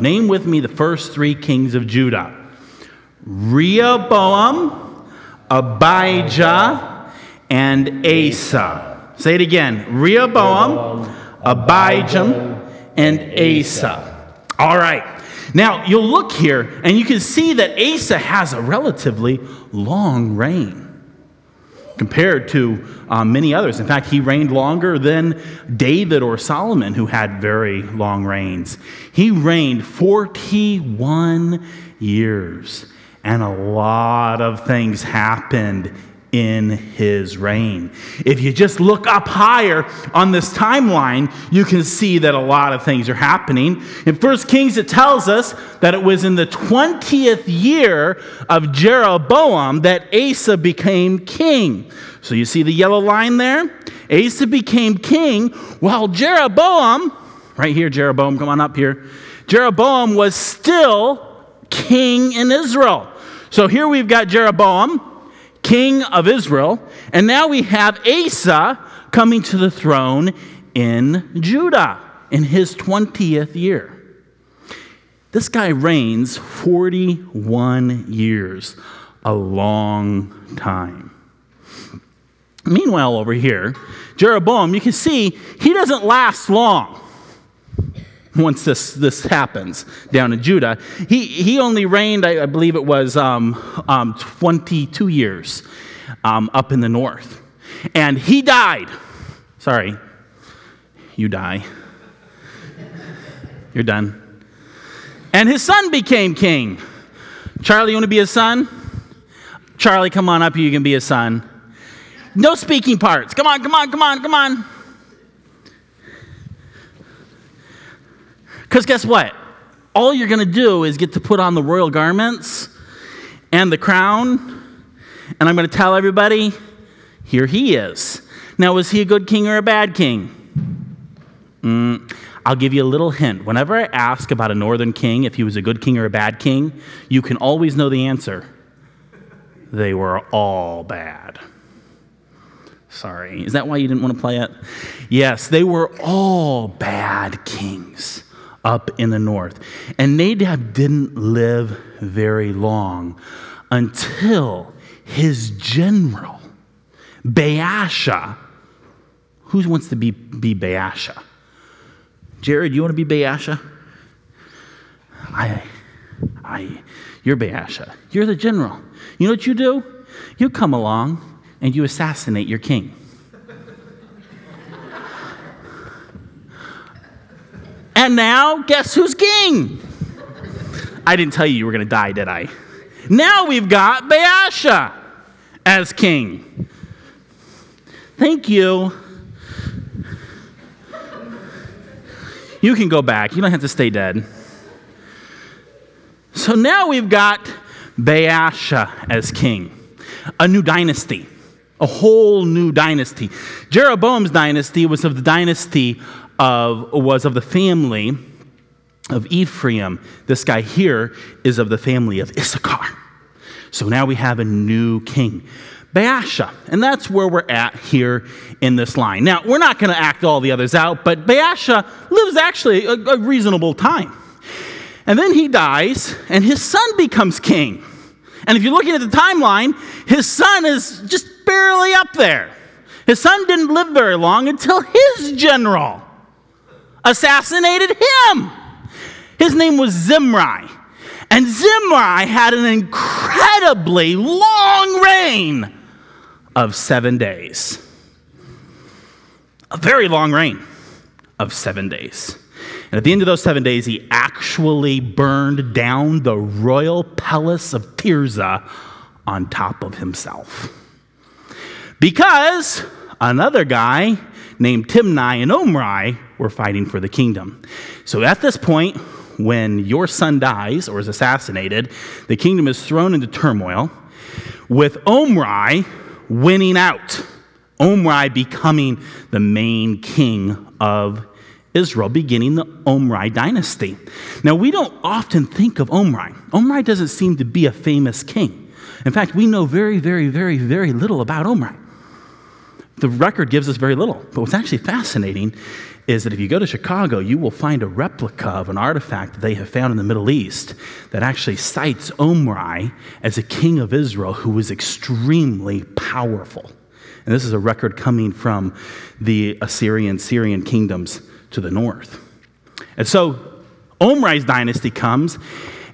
name with me the first three kings of Judah Rehoboam, Abijah, and Asa. Say it again Rehoboam, Abijah, and Asa. All right. Now, you'll look here and you can see that Asa has a relatively long reign compared to um, many others. In fact, he reigned longer than David or Solomon, who had very long reigns. He reigned 41 years, and a lot of things happened in his reign. If you just look up higher on this timeline, you can see that a lot of things are happening. In 1 Kings, it tells us that it was in the 20th year of Jeroboam that Asa became king. So you see the yellow line there? Asa became king while Jeroboam, right here, Jeroboam, come on up here. Jeroboam was still king in Israel. So here we've got Jeroboam king of Israel. And now we have Asa coming to the throne in Judah in his 20th year. This guy reigns 41 years, a long time. Meanwhile, over here, Jeroboam, you can see he doesn't last long once this, this happens down in Judah. He, he only reigned, I, I believe it was um, um, 22 years um, up in the north. And he died. Sorry, you die. You're done. And his son became king. Charlie, you want to be his son? Charlie, come on up. here. You can be his son. No speaking parts. Come on, come on, come on, come on. Because guess what? All you're going to do is get to put on the royal garments and the crown. And I'm going to tell everybody here he is. Now, was he a good king or a bad king? Mm, I'll give you a little hint. Whenever I ask about a northern king, if he was a good king or a bad king, you can always know the answer. They were all bad. Sorry. Is that why you didn't want to play it? Yes, they were all bad kings up in the north. And Nadab didn't live very long until his general, Baasha, who wants to be, be Baasha? Jared, you want to be Baasha? I, I, you're Baasha. You're the general. You know what you do? You come along and you assassinate your king. And now, guess who's king? I didn't tell you you were going to die, did I? Now we've got Baasha as king. Thank you. You can go back. You don't have to stay dead. So now we've got Baasha as king, a new dynasty, a whole new dynasty. Jeroboam's dynasty was of the dynasty of, was of the family of Ephraim. This guy here is of the family of Issachar. So now we have a new king, Baasha. And that's where we're at here in this line. Now, we're not going to act all the others out, but Baasha lives actually a, a reasonable time. And then he dies, and his son becomes king. And if you're looking at the timeline, his son is just barely up there. His son didn't live very long until his general assassinated him. His name was Zimri. And Zimri had an incredibly long reign of seven days. A very long reign of seven days. And at the end of those seven days, he actually burned down the royal palace of Tirzah on top of himself. Because another guy named Tibni and Omri were fighting for the kingdom. So at this point, when your son dies or is assassinated, the kingdom is thrown into turmoil, with Omri winning out, Omri becoming the main king of Israel, beginning the Omri dynasty. Now, we don't often think of Omri. Omri doesn't seem to be a famous king. In fact, we know very, very, very, very little about Omri. The record gives us very little. But what's actually fascinating is that if you go to Chicago, you will find a replica of an artifact that they have found in the Middle East that actually cites Omri as a king of Israel who was extremely powerful. And this is a record coming from the Assyrian, Syrian kingdoms to the north. And so Omri's dynasty comes,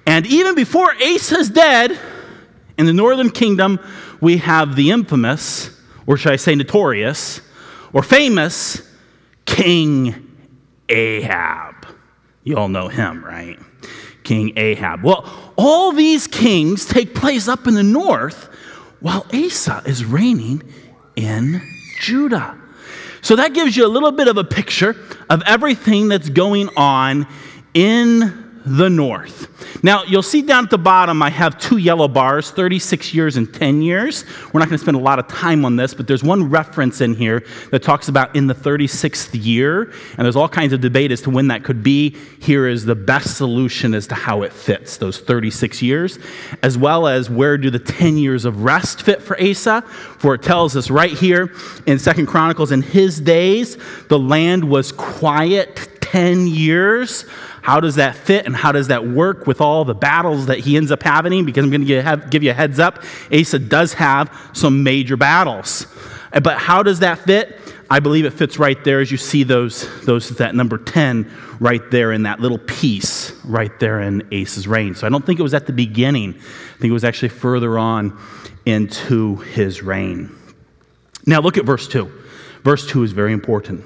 and even before Asa's dead, in the northern kingdom, we have the infamous, or should I say notorious, or famous King Ahab. You all know him, right? King Ahab. Well, all these kings take place up in the north while Asa is reigning in Judah. So that gives you a little bit of a picture of everything that's going on in the north. Now, you'll see down at the bottom, I have two yellow bars 36 years and 10 years. We're not going to spend a lot of time on this, but there's one reference in here that talks about in the 36th year, and there's all kinds of debate as to when that could be. Here is the best solution as to how it fits, those 36 years, as well as where do the 10 years of rest fit for Asa, for it tells us right here in Second Chronicles, in his days, the land was quiet 10 years how does that fit and how does that work with all the battles that he ends up having? Because I'm going to give you a heads up Asa does have some major battles. But how does that fit? I believe it fits right there as you see those, those that number 10 right there in that little piece right there in Asa's reign. So I don't think it was at the beginning. I think it was actually further on into his reign. Now look at verse 2. Verse 2 is very important.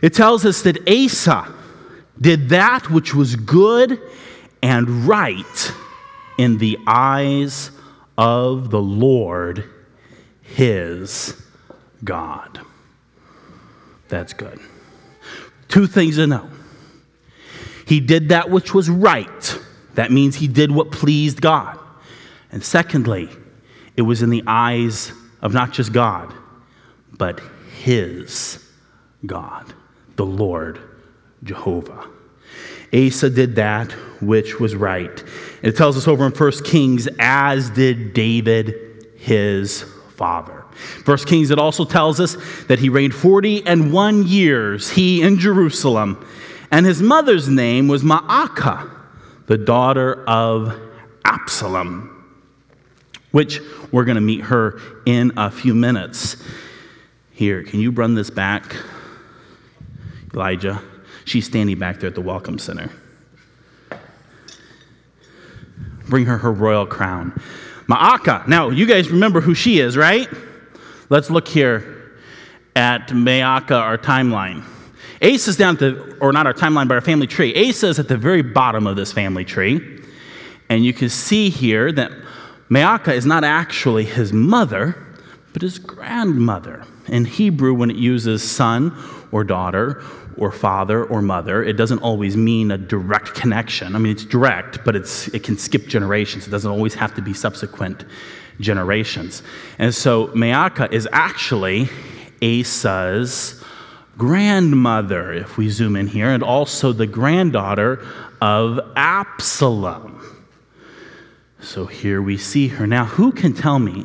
It tells us that Asa did that which was good and right in the eyes of the Lord his God. That's good. Two things to know. He did that which was right. That means he did what pleased God. And secondly, it was in the eyes of not just God, but his God, the Lord Jehovah. Asa did that which was right. And it tells us over in 1 Kings, as did David his father. First Kings, it also tells us that he reigned 40 and one years, he in Jerusalem. And his mother's name was Maacah, the daughter of Absalom, which we're going to meet her in a few minutes. Here, can you run this back, Elijah? She's standing back there at the Welcome Center. Bring her her royal crown. Maacah. Now, you guys remember who she is, right? Let's look here at Maacah, our timeline. Asa is down at the, or not our timeline, but our family tree. Asa is at the very bottom of this family tree. And you can see here that Maacah is not actually his mother, but his grandmother. In Hebrew, when it uses son or daughter or father or mother. It doesn't always mean a direct connection. I mean, it's direct, but it's, it can skip generations. It doesn't always have to be subsequent generations. And so Maacah is actually Asa's grandmother, if we zoom in here, and also the granddaughter of Absalom. So here we see her. Now, who can tell me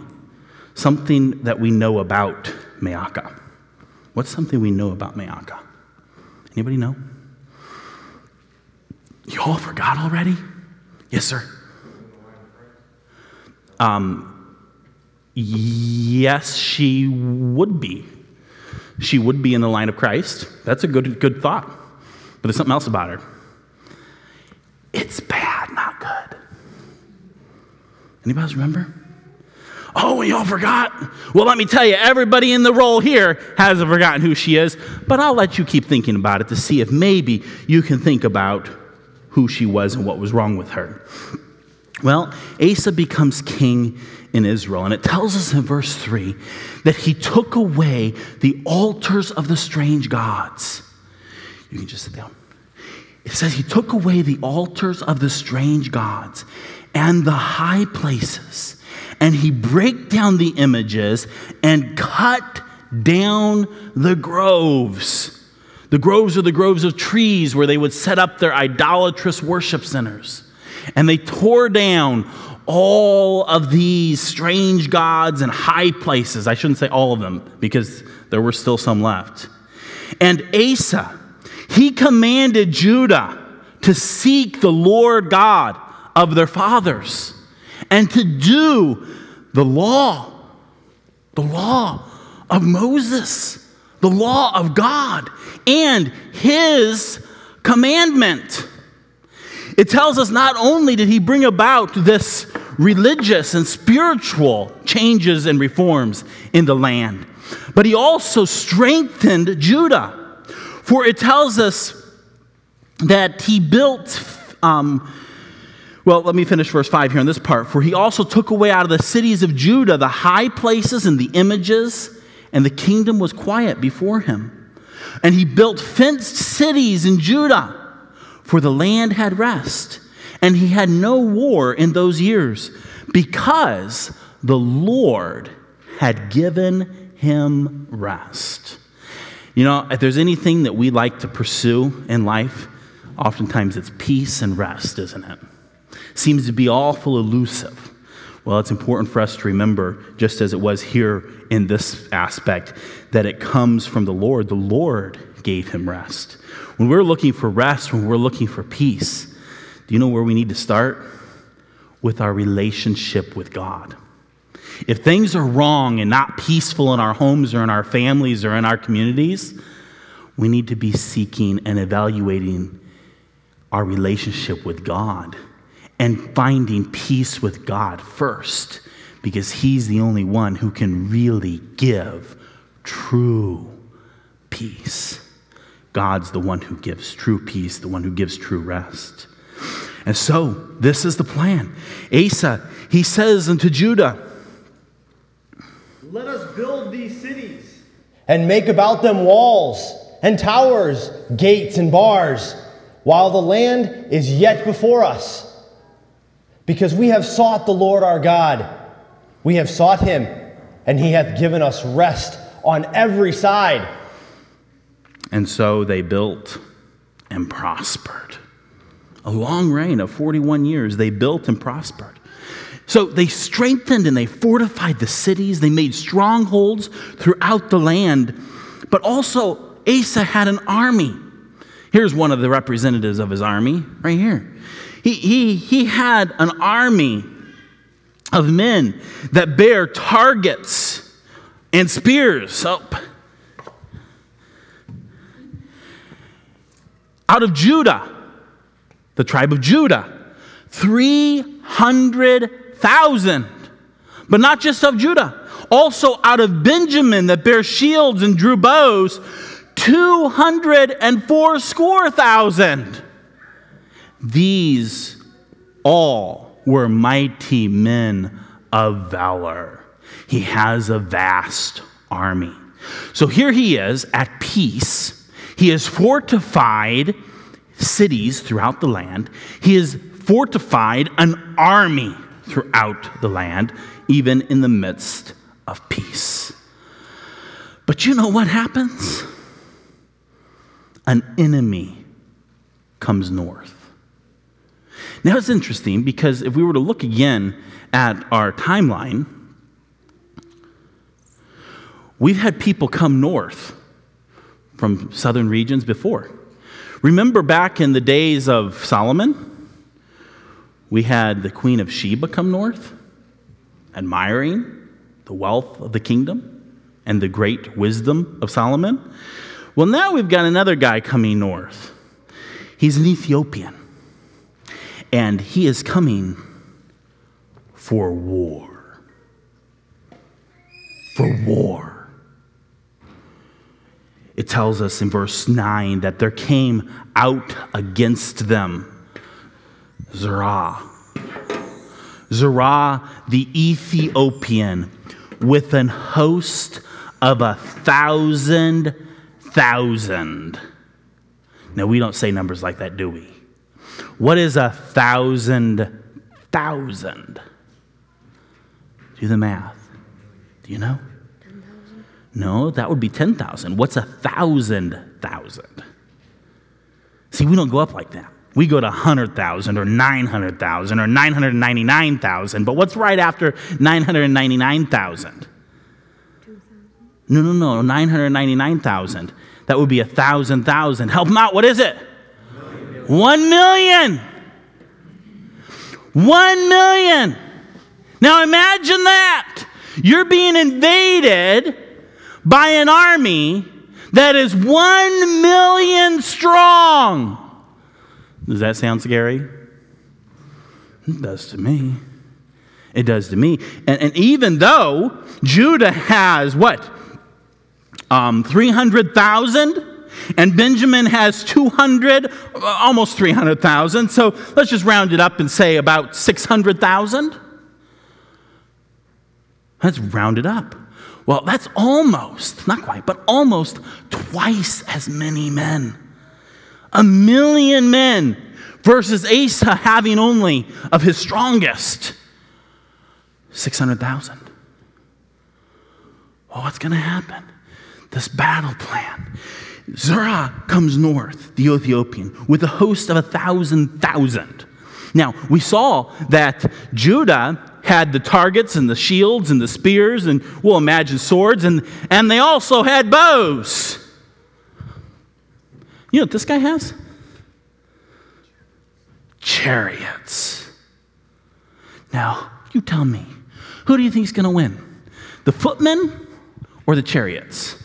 something that we know about Maacah? What's something we know about Maacah? Anybody know? You all forgot already? Yes, sir. Um, yes, she would be. She would be in the line of Christ. That's a good, good thought. But there's something else about her. It's bad, not good. Anybody else remember? Oh, y'all forgot? Well, let me tell you, everybody in the role here hasn't forgotten who she is, but I'll let you keep thinking about it to see if maybe you can think about who she was and what was wrong with her. Well, Asa becomes king in Israel, and it tells us in verse 3 that he took away the altars of the strange gods. You can just sit down. It says he took away the altars of the strange gods and the high places and he break down the images and cut down the groves. The groves are the groves of trees where they would set up their idolatrous worship centers. And they tore down all of these strange gods and high places. I shouldn't say all of them because there were still some left. And Asa, he commanded Judah to seek the Lord God of their fathers and to do the law, the law of Moses, the law of God, and his commandment. It tells us not only did he bring about this religious and spiritual changes and reforms in the land, but he also strengthened Judah. For it tells us that he built, um, well, let me finish verse 5 here on this part. For he also took away out of the cities of Judah the high places and the images, and the kingdom was quiet before him. And he built fenced cities in Judah, for the land had rest. And he had no war in those years, because the Lord had given him rest. You know, if there's anything that we like to pursue in life, oftentimes it's peace and rest, isn't it? Seems to be awful elusive. Well, it's important for us to remember, just as it was here in this aspect, that it comes from the Lord. The Lord gave him rest. When we're looking for rest, when we're looking for peace, do you know where we need to start? With our relationship with God. If things are wrong and not peaceful in our homes or in our families or in our communities, we need to be seeking and evaluating our relationship with God and finding peace with God first because He's the only one who can really give true peace. God's the one who gives true peace, the one who gives true rest. And so, this is the plan. Asa, he says unto Judah, Let us build these cities and make about them walls and towers, gates and bars while the land is yet before us. Because we have sought the Lord our God, we have sought him, and he hath given us rest on every side. And so they built and prospered. A long reign of 41 years, they built and prospered. So they strengthened and they fortified the cities, they made strongholds throughout the land, but also Asa had an army. Here's one of the representatives of his army, right here. He, he, he had an army of men that bear targets and spears. Oh. Out of Judah, the tribe of Judah, 300,000. But not just of Judah, also out of Benjamin that bear shields and drew bows, two hundred and fourscore thousand. These all were mighty men of valor. He has a vast army. So here he is at peace. He has fortified cities throughout the land. He has fortified an army throughout the land, even in the midst of peace. But you know what happens? an enemy comes north. Now it's interesting because if we were to look again at our timeline, we've had people come north from southern regions before. Remember back in the days of Solomon, we had the Queen of Sheba come north, admiring the wealth of the kingdom and the great wisdom of Solomon. Well, now we've got another guy coming north. He's an Ethiopian. And he is coming for war. For war. It tells us in verse 9 that there came out against them Zerah. Zerah the Ethiopian with an host of a thousand thousand. Now, we don't say numbers like that, do we? What is a thousand thousand? Do the math. Do you know? 10,000? No, that would be 10,000. What's a thousand thousand? See, we don't go up like that. We go to 100,000 or 900,000 or 999,000. But what's right after 999,000? No, no, no, 999,000. That would be a thousand thousand. Help them out. What is it? One million. One million. Now imagine that. You're being invaded by an army that is one million strong. Does that sound scary? It does to me. It does to me. And, and even though Judah has what? Um, 300,000 and Benjamin has 200, almost 300,000. So let's just round it up and say about 600,000. Let's round it up. Well, that's almost, not quite, but almost twice as many men. A million men versus Asa having only of his strongest 600,000. Well, what's going to happen? This battle plan. Zerah comes north, the Ethiopian, with a host of a thousand thousand. Now, we saw that Judah had the targets and the shields and the spears, and we'll imagine swords, and, and they also had bows. You know what this guy has? Chariots. Now, you tell me, who do you think is going to win? The footmen or the chariots?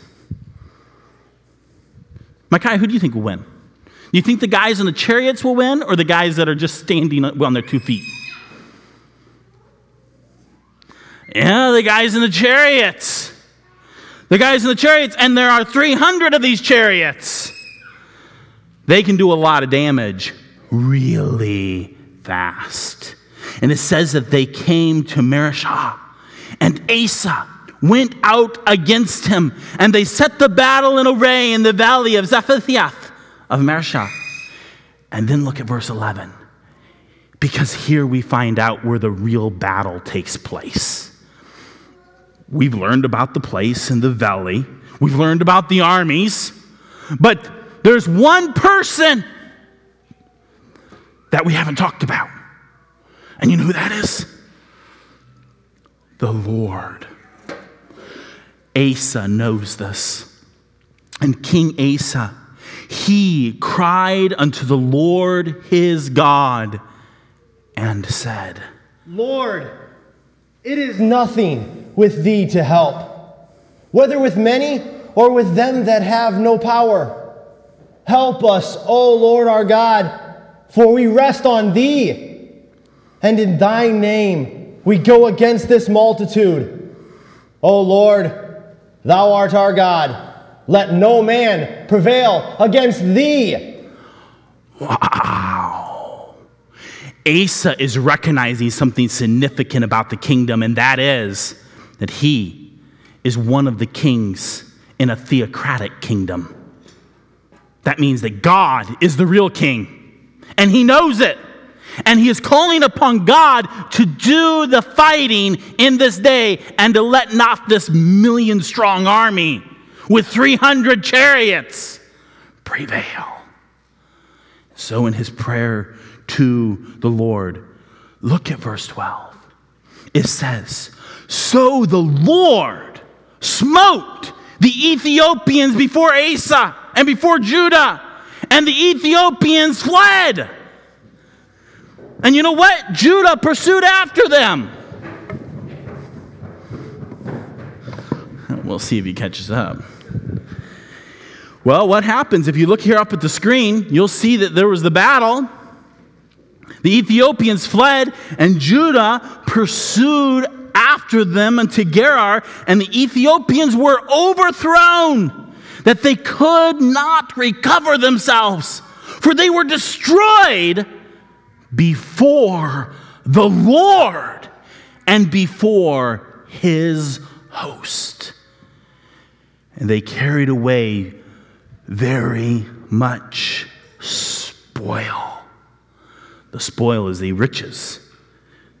Micaiah, who do you think will win? Do you think the guys in the chariots will win or the guys that are just standing on their two feet? Yeah, the guys in the chariots. The guys in the chariots, and there are 300 of these chariots. They can do a lot of damage really fast. And it says that they came to Mareshah, and Asa went out against him, and they set the battle in array in the valley of Zephathah of Mareshah. And then look at verse 11, because here we find out where the real battle takes place. We've learned about the place in the valley, we've learned about the armies, but there's one person that we haven't talked about. And you know who that is? The Lord. Asa knows this. And King Asa, he cried unto the Lord his God and said, Lord, it is nothing with thee to help, whether with many or with them that have no power. Help us, O Lord our God, for we rest on thee, and in thy name we go against this multitude. O Lord, thou art our God. Let no man prevail against thee. Wow. Asa is recognizing something significant about the kingdom, and that is that he is one of the kings in a theocratic kingdom. That means that God is the real king, and he knows it. And he is calling upon God to do the fighting in this day and to let not this million strong army with 300 chariots prevail. So, in his prayer to the Lord, look at verse 12. It says, so the Lord smote the Ethiopians before Asa and before Judah, and the Ethiopians fled. And you know what? Judah pursued after them. We'll see if he catches up. Well, what happens if you look here up at the screen? You'll see that there was the battle. The Ethiopians fled, and Judah pursued after them unto Gerar, and the Ethiopians were overthrown, that they could not recover themselves, for they were destroyed before the Lord and before his host. And they carried away very much spoil. The spoil is the riches,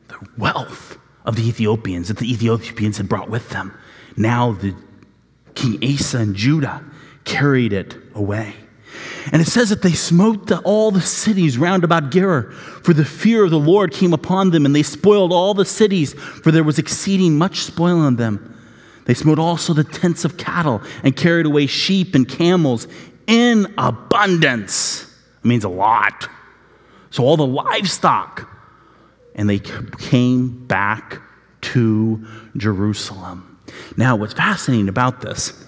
the wealth of the Ethiopians that the Ethiopians had brought with them. Now the King Asa and Judah carried it away. And it says that they smote the, all the cities round about Gerar, for the fear of the Lord came upon them, and they spoiled all the cities, for there was exceeding much spoil on them. They smote also the tents of cattle and carried away sheep and camels in abundance. It means a lot. So all the livestock. And they came back to Jerusalem. Now, what's fascinating about this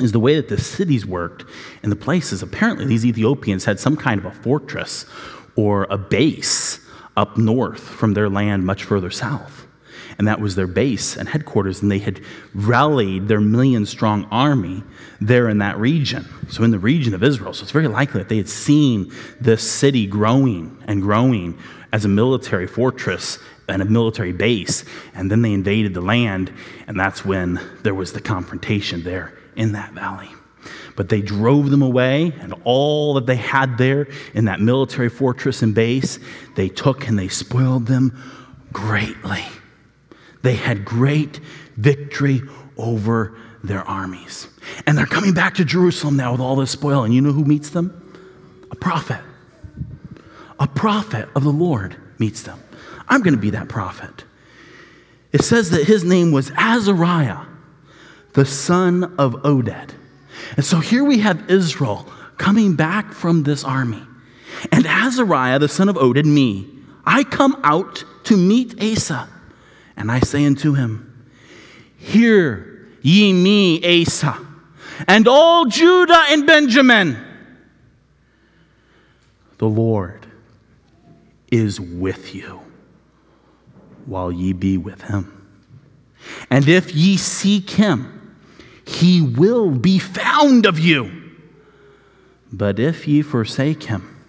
is the way that the cities worked and the places. Apparently, these Ethiopians had some kind of a fortress or a base up north from their land much further south. And that was their base and headquarters, and they had rallied their million strong army there in that region. So, in the region of Israel. So, it's very likely that they had seen this city growing and growing as a military fortress and a military base. And then they invaded the land, and that's when there was the confrontation there in that valley. But they drove them away, and all that they had there in that military fortress and base, they took and they spoiled them greatly. They had great victory over their armies. And they're coming back to Jerusalem now with all this spoil. And you know who meets them? A prophet. A prophet of the Lord meets them. I'm going to be that prophet. It says that his name was Azariah, the son of Oded. And so here we have Israel coming back from this army. And Azariah, the son of Oded, me, I come out to meet Asa. And I say unto him, Hear ye me, Asa, and all Judah and Benjamin. The Lord is with you while ye be with him. And if ye seek him, he will be found of you. But if ye forsake him,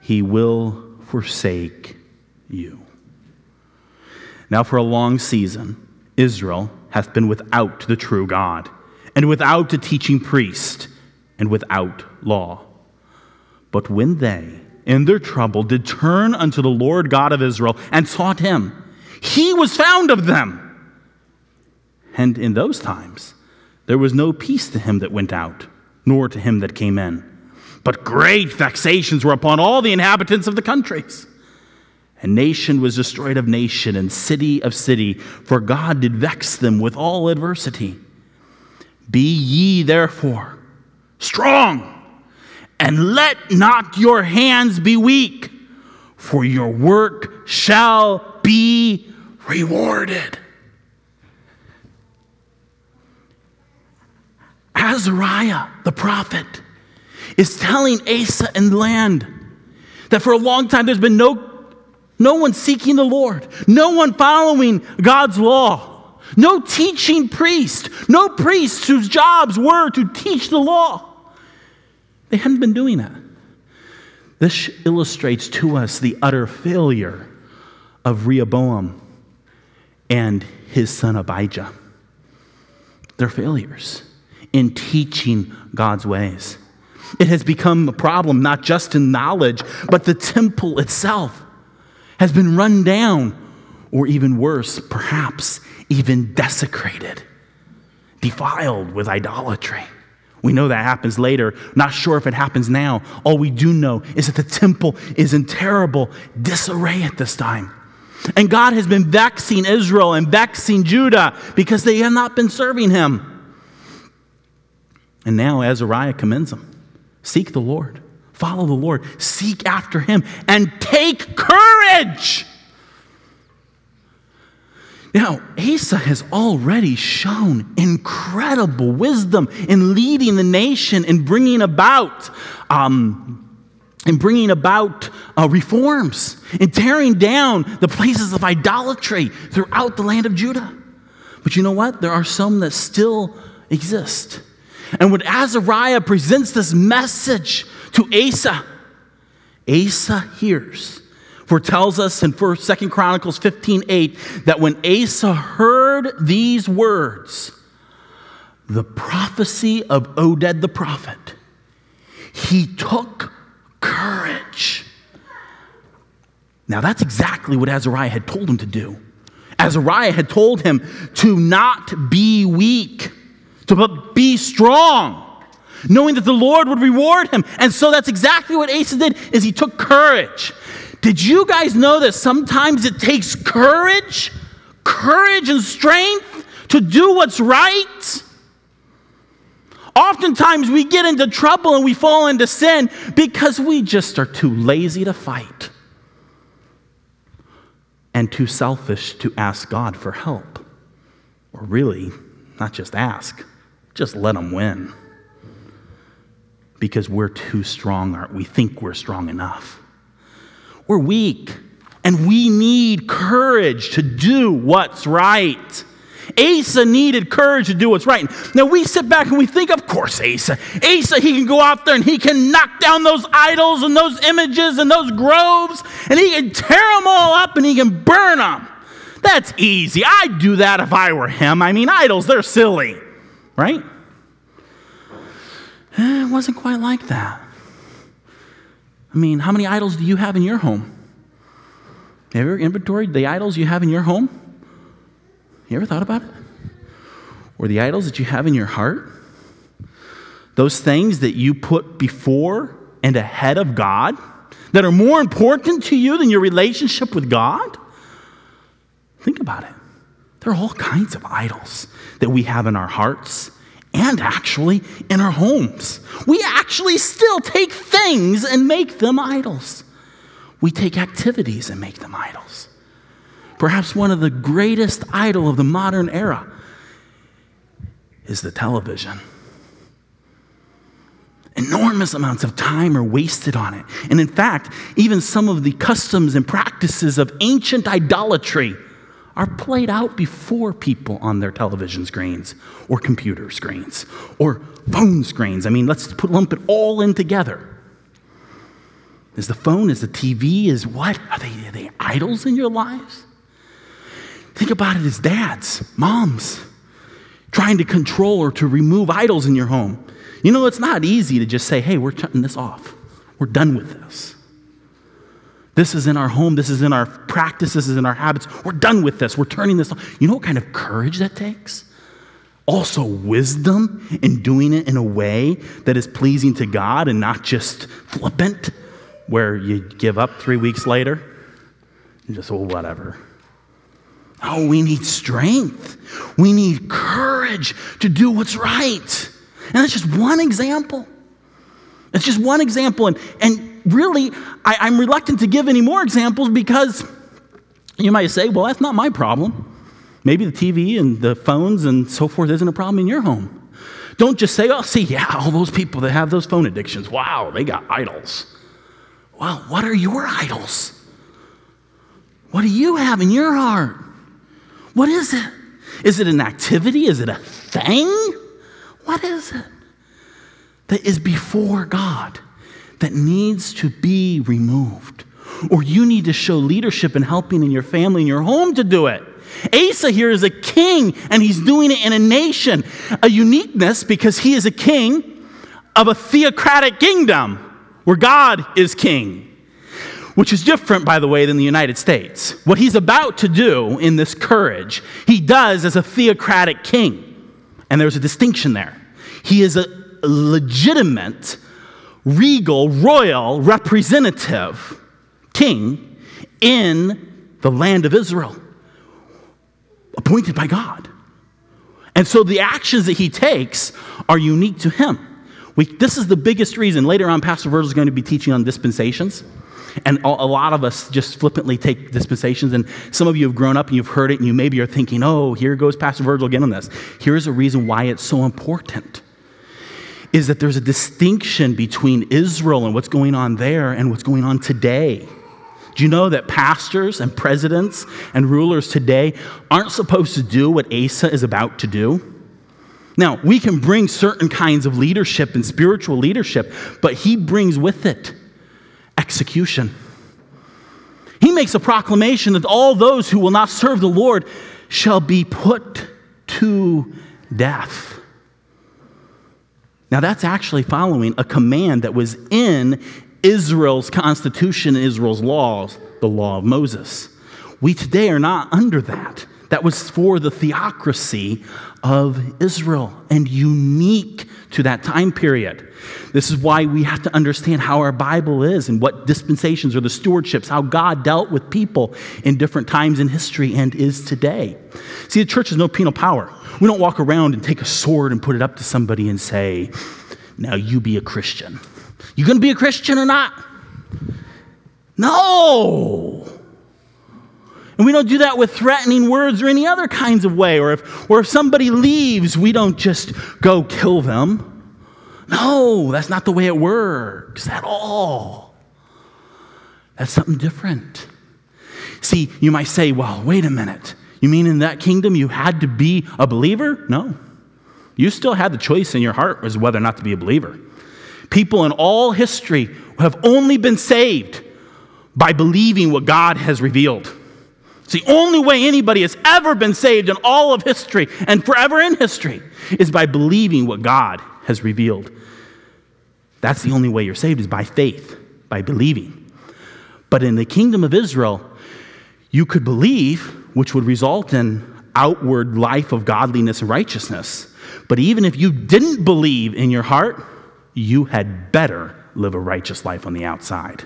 he will forsake you. Now, for a long season, Israel hath been without the true God, and without a teaching priest, and without law. But when they, in their trouble, did turn unto the Lord God of Israel and sought him, he was found of them and in those times, there was no peace to him that went out, nor to him that came in. But great vexations were upon all the inhabitants of the countries. And nation was destroyed of nation, and city of city, for God did vex them with all adversity. Be ye therefore strong, and let not your hands be weak, for your work shall be rewarded. Azariah, the prophet, is telling Asa and land that for a long time there's been no, no one seeking the Lord, no one following God's law, no teaching priest, no priests whose jobs were to teach the law. They hadn't been doing that. This illustrates to us the utter failure of Rehoboam and his son Abijah. They're failures in teaching God's ways. It has become a problem not just in knowledge, but the temple itself has been run down, or even worse, perhaps even desecrated, defiled with idolatry. We know that happens later. Not sure if it happens now. All we do know is that the temple is in terrible disarray at this time. And God has been vexing Israel and vexing Judah because they have not been serving him. And now Azariah commends them seek the Lord, follow the Lord, seek after him, and take courage. Now, Asa has already shown incredible wisdom in leading the nation and bringing about. Um, in bringing about uh, reforms, and tearing down the places of idolatry throughout the land of Judah. But you know what? There are some that still exist. And when Azariah presents this message to Asa, Asa hears. For tells us in 1st, 2nd Chronicles 15, 8, that when Asa heard these words, the prophecy of Oded the prophet, he took courage. Now, that's exactly what Azariah had told him to do. Azariah had told him to not be weak to be strong, knowing that the Lord would reward him. And so that's exactly what Asa did is he took courage. Did you guys know that sometimes it takes courage, courage and strength to do what's right. Oftentimes we get into trouble and we fall into sin because we just are too lazy to fight and too selfish to ask God for help. Or really, not just ask, just let them win. Because we're too strong, aren't we? Think we're strong enough. We're weak, and we need courage to do what's right. Asa needed courage to do what's right. Now we sit back and we think, of course, Asa. Asa, he can go out there and he can knock down those idols and those images and those groves and he can tear them all up and he can burn them. That's easy. I'd do that if I were him. I mean, idols, they're silly, right? Eh, it wasn't quite like that. I mean, how many idols do you have in your home? Have you ever inventoried the idols you have in your home? You ever thought about it? Or the idols that you have in your heart? Those things that you put before and ahead of God that are more important to you than your relationship with God? Think about it. There are all kinds of idols that we have in our hearts and actually in our homes. We actually still take things and make them idols. We take activities and make them idols perhaps one of the greatest idol of the modern era is the television. Enormous amounts of time are wasted on it. And in fact, even some of the customs and practices of ancient idolatry are played out before people on their television screens or computer screens or phone screens. I mean, let's put, lump it all in together. Is the phone, is the TV, is what? Are they, are they idols in your lives? Think about it as dads, moms, trying to control or to remove idols in your home. You know, it's not easy to just say, hey, we're cutting this off. We're done with this. This is in our home. This is in our practice. This is in our habits. We're done with this. We're turning this off. You know what kind of courage that takes? Also, wisdom in doing it in a way that is pleasing to God and not just flippant, where you give up three weeks later and just, well, whatever. Oh, we need strength. We need courage to do what's right. And that's just one example. It's just one example. And, and really, I, I'm reluctant to give any more examples because you might say, well, that's not my problem. Maybe the TV and the phones and so forth isn't a problem in your home. Don't just say, oh, see, yeah, all those people that have those phone addictions, wow, they got idols. Well, what are your idols? What do you have in your heart? What is it? Is it an activity? Is it a thing? What is it that is before God that needs to be removed? Or you need to show leadership and helping in your family and your home to do it. Asa here is a king and he's doing it in a nation. A uniqueness because he is a king of a theocratic kingdom where God is king which is different, by the way, than the United States. What he's about to do in this courage, he does as a theocratic king. And there's a distinction there. He is a legitimate, regal, royal representative king in the land of Israel, appointed by God. And so the actions that he takes are unique to him. We, this is the biggest reason. Later on, Pastor Virgil is going to be teaching on dispensations. And a lot of us just flippantly take dispensations. And some of you have grown up and you've heard it, and you maybe are thinking, oh, here goes Pastor Virgil again on this. Here's a reason why it's so important is that there's a distinction between Israel and what's going on there and what's going on today. Do you know that pastors and presidents and rulers today aren't supposed to do what Asa is about to do? Now, we can bring certain kinds of leadership and spiritual leadership, but he brings with it execution. He makes a proclamation that all those who will not serve the Lord shall be put to death. Now, that's actually following a command that was in Israel's constitution, Israel's laws, the law of Moses. We today are not under that. that was for the theocracy of Israel and unique to that time period. This is why we have to understand how our Bible is and what dispensations or the stewardships, how God dealt with people in different times in history and is today. See, the church has no penal power. We don't walk around and take a sword and put it up to somebody and say, Now you be a Christian. You gonna be a Christian or not? No. And we don't do that with threatening words or any other kinds of way. Or if, or if somebody leaves, we don't just go kill them. No, that's not the way it works at all. That's something different. See, you might say, well, wait a minute. You mean in that kingdom you had to be a believer? No. You still had the choice in your heart as whether or not to be a believer. People in all history have only been saved by believing what God has revealed. It's the only way anybody has ever been saved in all of history and forever in history is by believing what God has revealed. That's the only way you're saved is by faith, by believing. But in the kingdom of Israel, you could believe, which would result in outward life of godliness and righteousness. But even if you didn't believe in your heart, you had better live a righteous life on the outside,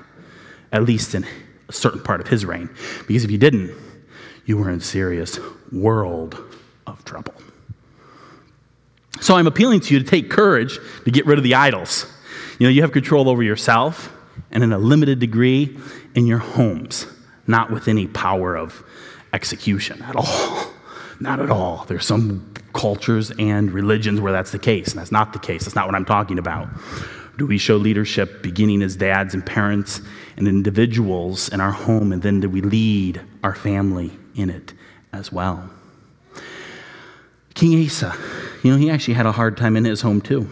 at least in a certain part of his reign. Because if you didn't, you were in serious world of trouble. So I'm appealing to you to take courage to get rid of the idols. You know, you have control over yourself and in a limited degree in your homes, not with any power of execution at all. Not at all. There's some cultures and religions where that's the case, and that's not the case. That's not what I'm talking about. Do we show leadership beginning as dads and parents and individuals in our home, and then do we lead our family in it as well? King Asa, you know, he actually had a hard time in his home too.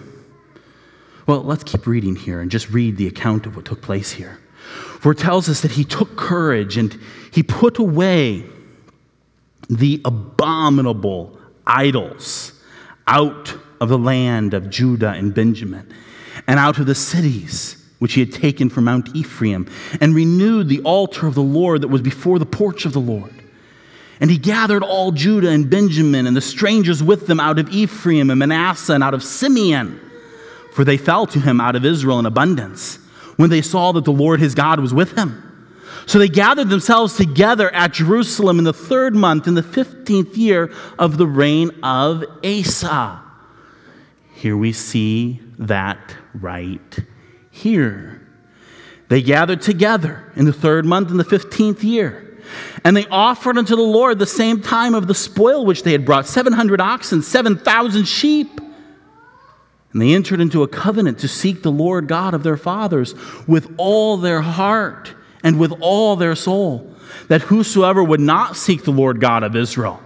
Well, let's keep reading here and just read the account of what took place here. For it tells us that he took courage and he put away the abominable idols out of the land of Judah and Benjamin and out of the cities which he had taken from Mount Ephraim and renewed the altar of the Lord that was before the porch of the Lord. And he gathered all Judah and Benjamin and the strangers with them out of Ephraim and Manasseh and out of Simeon, for they fell to him out of Israel in abundance when they saw that the Lord his God was with him. So they gathered themselves together at Jerusalem in the third month, in the 15th year of the reign of Asa. Here we see that right here. They gathered together in the third month in the 15th year. And they offered unto the Lord the same time of the spoil which they had brought 700 oxen, 7,000 sheep. And they entered into a covenant to seek the Lord God of their fathers with all their heart and with all their soul, that whosoever would not seek the Lord God of Israel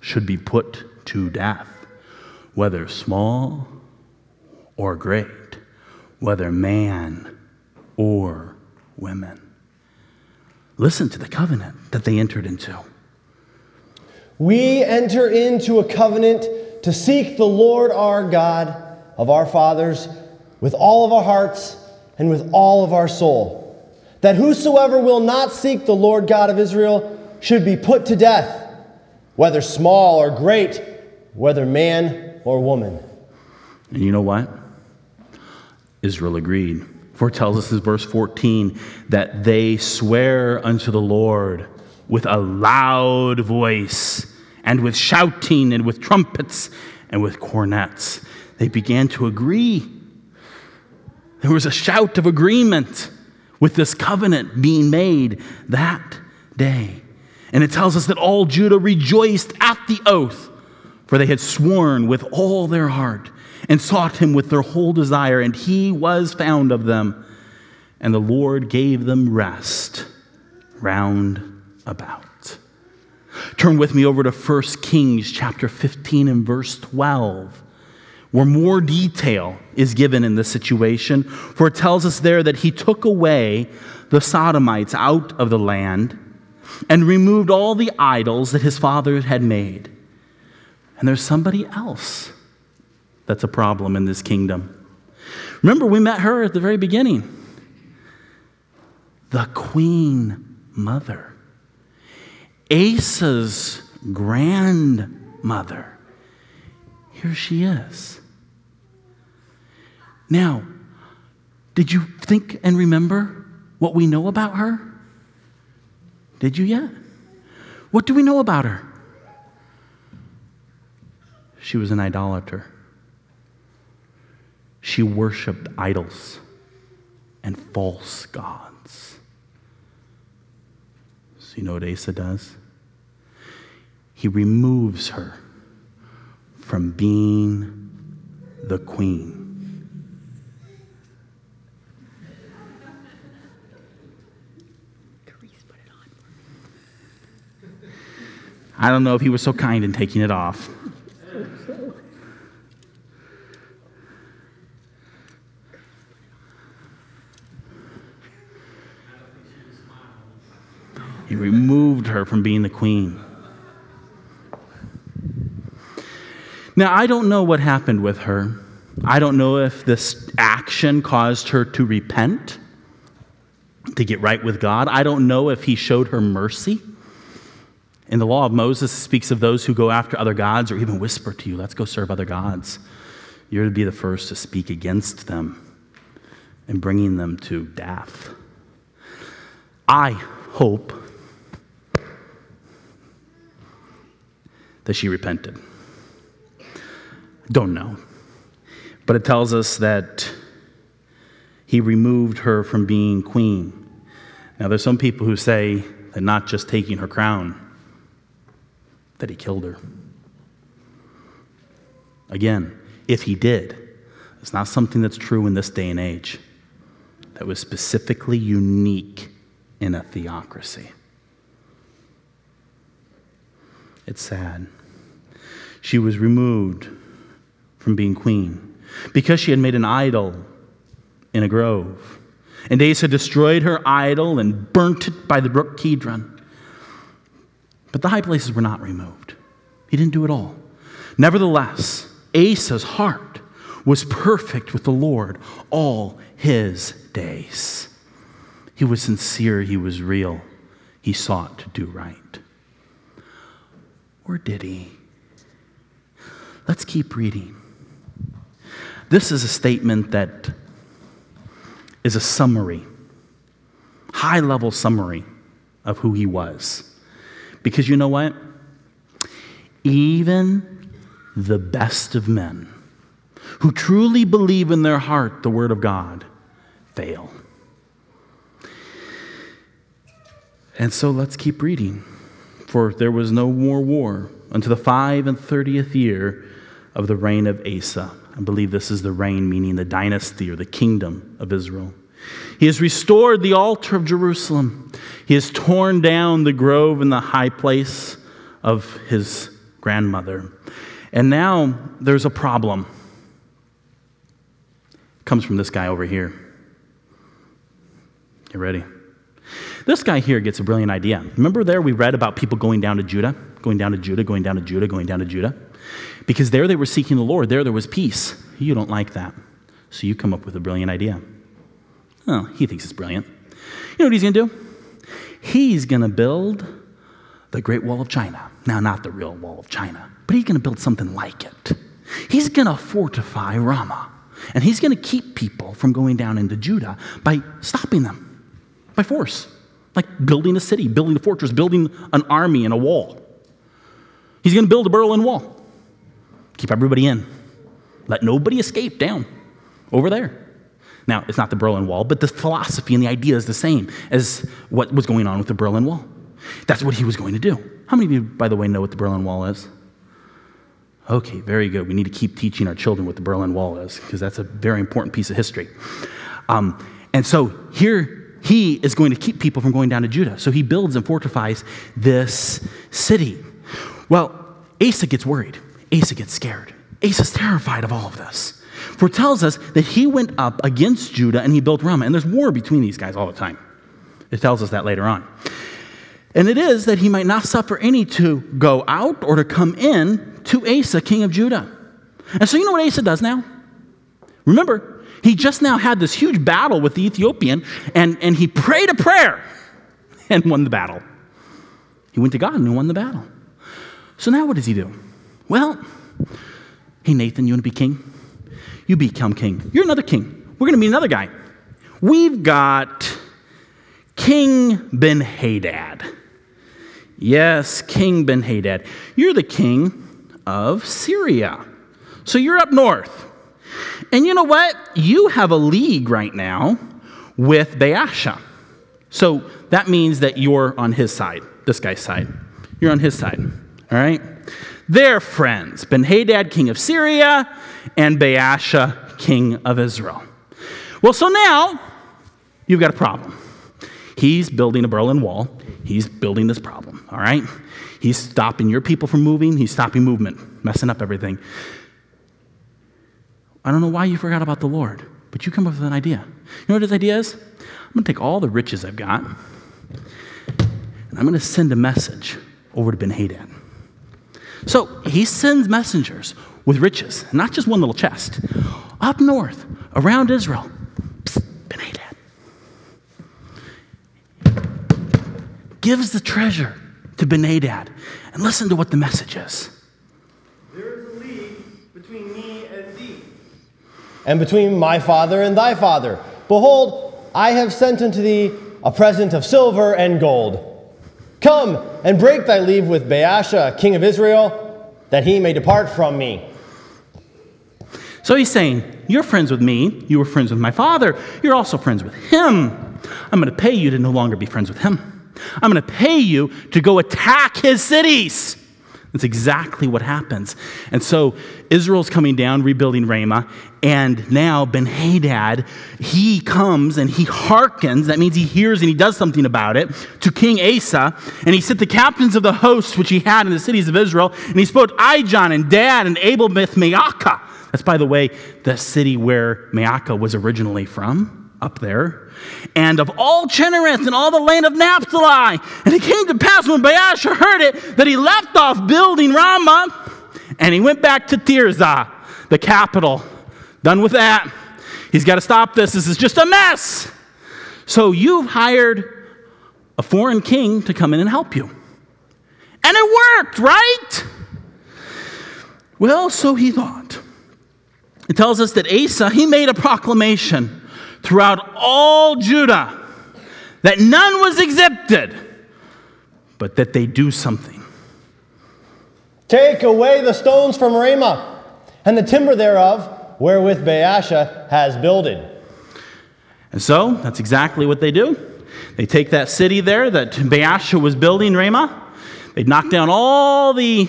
should be put to death, whether small or great, whether man or women. Listen to the covenant that they entered into. We enter into a covenant to seek the Lord our God of our fathers with all of our hearts and with all of our soul. That whosoever will not seek the Lord God of Israel should be put to death, whether small or great, whether man or woman. And you know what? Israel agreed. For it tells us in verse 14 that they swear unto the Lord with a loud voice, and with shouting, and with trumpets, and with cornets. They began to agree. There was a shout of agreement with this covenant being made that day. And it tells us that all Judah rejoiced at the oath, for they had sworn with all their heart and sought him with their whole desire, and he was found of them. And the Lord gave them rest round about. Turn with me over to 1 Kings chapter 15 and verse 12, where more detail is given in this situation. For it tells us there that he took away the Sodomites out of the land and removed all the idols that his father had made. And there's somebody else that's a problem in this kingdom. Remember, we met her at the very beginning the queen mother. Asa's grandmother. Here she is. Now, did you think and remember what we know about her? Did you yet? What do we know about her? She was an idolater. She worshiped idols and false gods. So, you know what Asa does? He removes her from being the queen. I don't know if he was so kind in taking it off. He removed her from being the queen. Now, I don't know what happened with her. I don't know if this action caused her to repent, to get right with God. I don't know if he showed her mercy. In the law of Moses, speaks of those who go after other gods or even whisper to you, let's go serve other gods. You're to be the first to speak against them and bringing them to death. I hope that she repented. Don't know. But it tells us that he removed her from being queen. Now, there's some people who say that not just taking her crown, that he killed her. Again, if he did, it's not something that's true in this day and age. That was specifically unique in a theocracy. It's sad. She was removed from being queen because she had made an idol in a grove. And Asa destroyed her idol and burnt it by the brook Kidron. But the high places were not removed. He didn't do it all. Nevertheless, Asa's heart was perfect with the Lord all his days. He was sincere, he was real, he sought to do right. Or did he? Let's keep reading. This is a statement that is a summary, high level summary of who he was. Because you know what? Even the best of men who truly believe in their heart the Word of God fail. And so let's keep reading. For there was no more war until the five and thirtieth year of the reign of Asa. I believe this is the reign, meaning the dynasty or the kingdom of Israel. He has restored the altar of Jerusalem. He has torn down the grove and the high place of his grandmother. And now there's a problem. It comes from this guy over here. You ready? This guy here gets a brilliant idea. Remember there we read about people going down to Judah, going down to Judah, going down to Judah, going down to Judah? Because there they were seeking the Lord. There there was peace. You don't like that. So you come up with a brilliant idea. Oh, he thinks it's brilliant. You know what he's going to do? He's going to build the Great Wall of China. Now, not the real Wall of China, but he's going to build something like it. He's going to fortify Ramah. And he's going to keep people from going down into Judah by stopping them by force, like building a city, building a fortress, building an army and a wall. He's going to build a Berlin Wall, keep everybody in, let nobody escape down over there. Now, it's not the Berlin Wall, but the philosophy and the idea is the same as what was going on with the Berlin Wall. That's what he was going to do. How many of you, by the way, know what the Berlin Wall is? Okay, very good. We need to keep teaching our children what the Berlin Wall is because that's a very important piece of history. Um, and so here he is going to keep people from going down to Judah. So he builds and fortifies this city. Well, Asa gets worried. Asa gets scared. Asa's terrified of all of this For tells us that he went up against Judah and he built Ramah. And there's war between these guys all the time. It tells us that later on. And it is that he might not suffer any to go out or to come in to Asa, king of Judah. And so you know what Asa does now? Remember, he just now had this huge battle with the Ethiopian, and, and he prayed a prayer and won the battle. He went to God and he won the battle. So now what does he do? Well, hey, Nathan, you want to be king? You become king. You're another king. We're going to meet another guy. We've got King Ben Hadad. Yes, King Ben Hadad. You're the king of Syria. So you're up north. And you know what? You have a league right now with Baasha. So that means that you're on his side, this guy's side. You're on his side. All right? They're friends Ben Hadad, king of Syria, and Baasha, king of Israel. Well, so now you've got a problem. He's building a Berlin Wall. He's building this problem, all right? He's stopping your people from moving. He's stopping movement, messing up everything. I don't know why you forgot about the Lord, but you come up with an idea. You know what his idea is? I'm going to take all the riches I've got, and I'm going to send a message over to Ben Hadad. So he sends messengers with riches, not just one little chest, up north, around Israel. Psst, Ben Hadad. Gives the treasure to Ben Hadad. And listen to what the message is. There is a league between me and thee, and between my father and thy father. Behold, I have sent unto thee a present of silver and gold. Come and break thy leave with Baasha, king of Israel, that he may depart from me. So he's saying, You're friends with me. You were friends with my father. You're also friends with him. I'm going to pay you to no longer be friends with him. I'm going to pay you to go attack his cities. That's exactly what happens. And so Israel's coming down, rebuilding Ramah, and now Ben Hadad, he comes and he hearkens, that means he hears and he does something about it, to King Asa, and he sent the captains of the hosts which he had in the cities of Israel, and he spoke Ijon and Dan and Abel Maacah. That's, by the way, the city where Maacah was originally from up there, and of all Chinnereth and all the land of Naphtali. And it came to pass when Baasha heard it that he left off building Ramah and he went back to Tirzah, the capital. Done with that. He's got to stop this. This is just a mess. So you've hired a foreign king to come in and help you. And it worked, right? Well, so he thought. It tells us that Asa, he made a proclamation throughout all Judah that none was exempted, but that they do something. Take away the stones from Ramah, and the timber thereof, wherewith Baasha has builded. And so that's exactly what they do. They take that city there that Baasha was building, Ramah. They knock down all the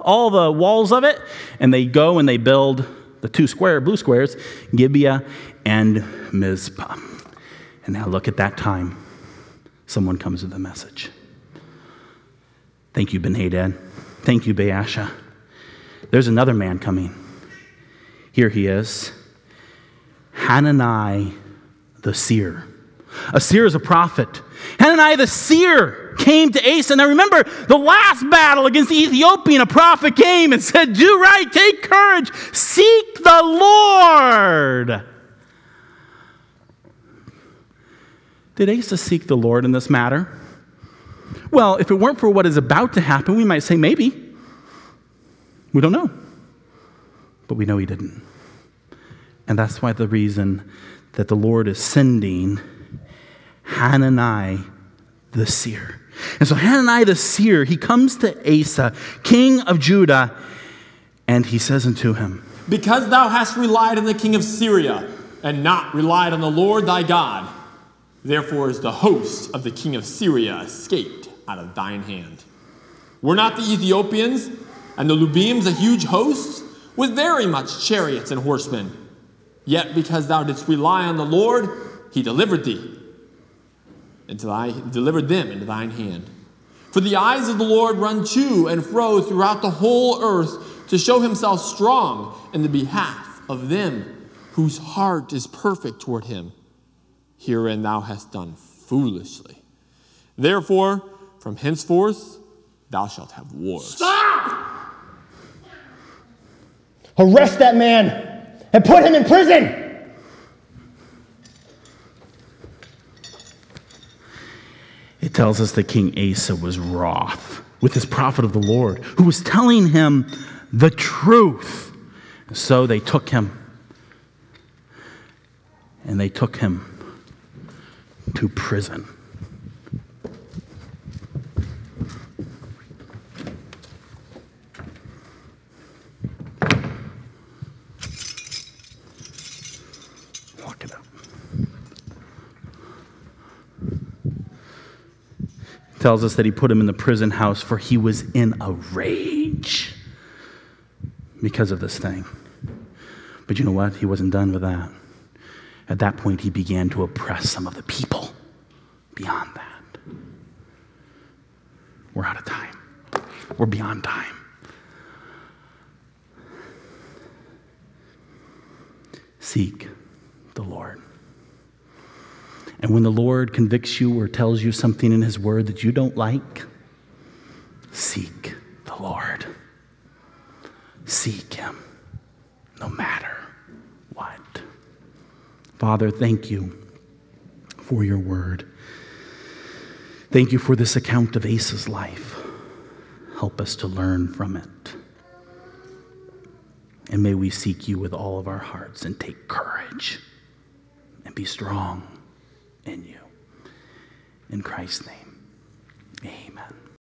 all the walls of it, and they go and they build the two square blue squares, Gibeah and Mizpah. And now look at that time. Someone comes with a message. Thank you, Ben Hadad. Thank you, Baasha. There's another man coming. Here he is Hanani the seer. A seer is a prophet. Hanani the seer came to Asa. Now remember, the last battle against the Ethiopian, a prophet came and said, Do right, take courage, seek the Lord. Did Asa seek the Lord in this matter? Well, if it weren't for what is about to happen, we might say maybe. We don't know. But we know he didn't. And that's why the reason that the Lord is sending Hanani the seer. And so Hanani the seer, he comes to Asa, king of Judah, and he says unto him, Because thou hast relied on the king of Syria, and not relied on the Lord thy God, Therefore is the host of the king of Syria escaped out of thine hand. Were not the Ethiopians and the Lubims a huge host, with very much chariots and horsemen? Yet because thou didst rely on the Lord, he delivered thee, until I delivered them into thine hand. For the eyes of the Lord run to and fro throughout the whole earth to show himself strong in the behalf of them whose heart is perfect toward him herein thou hast done foolishly. Therefore, from henceforth, thou shalt have wars. Stop! Arrest that man and put him in prison! It tells us that King Asa was wroth with his prophet of the Lord who was telling him the truth. So they took him and they took him to prison. Walk it up. Tells us that he put him in the prison house for he was in a rage because of this thing. But you know what? He wasn't done with that. At that point, he began to oppress some of the people beyond that. We're out of time. We're beyond time. Seek the Lord. And when the Lord convicts you or tells you something in His Word that you don't like, seek the Lord. Seek Him no matter. Father, thank you for your word. Thank you for this account of Asa's life. Help us to learn from it. And may we seek you with all of our hearts and take courage and be strong in you. In Christ's name, amen.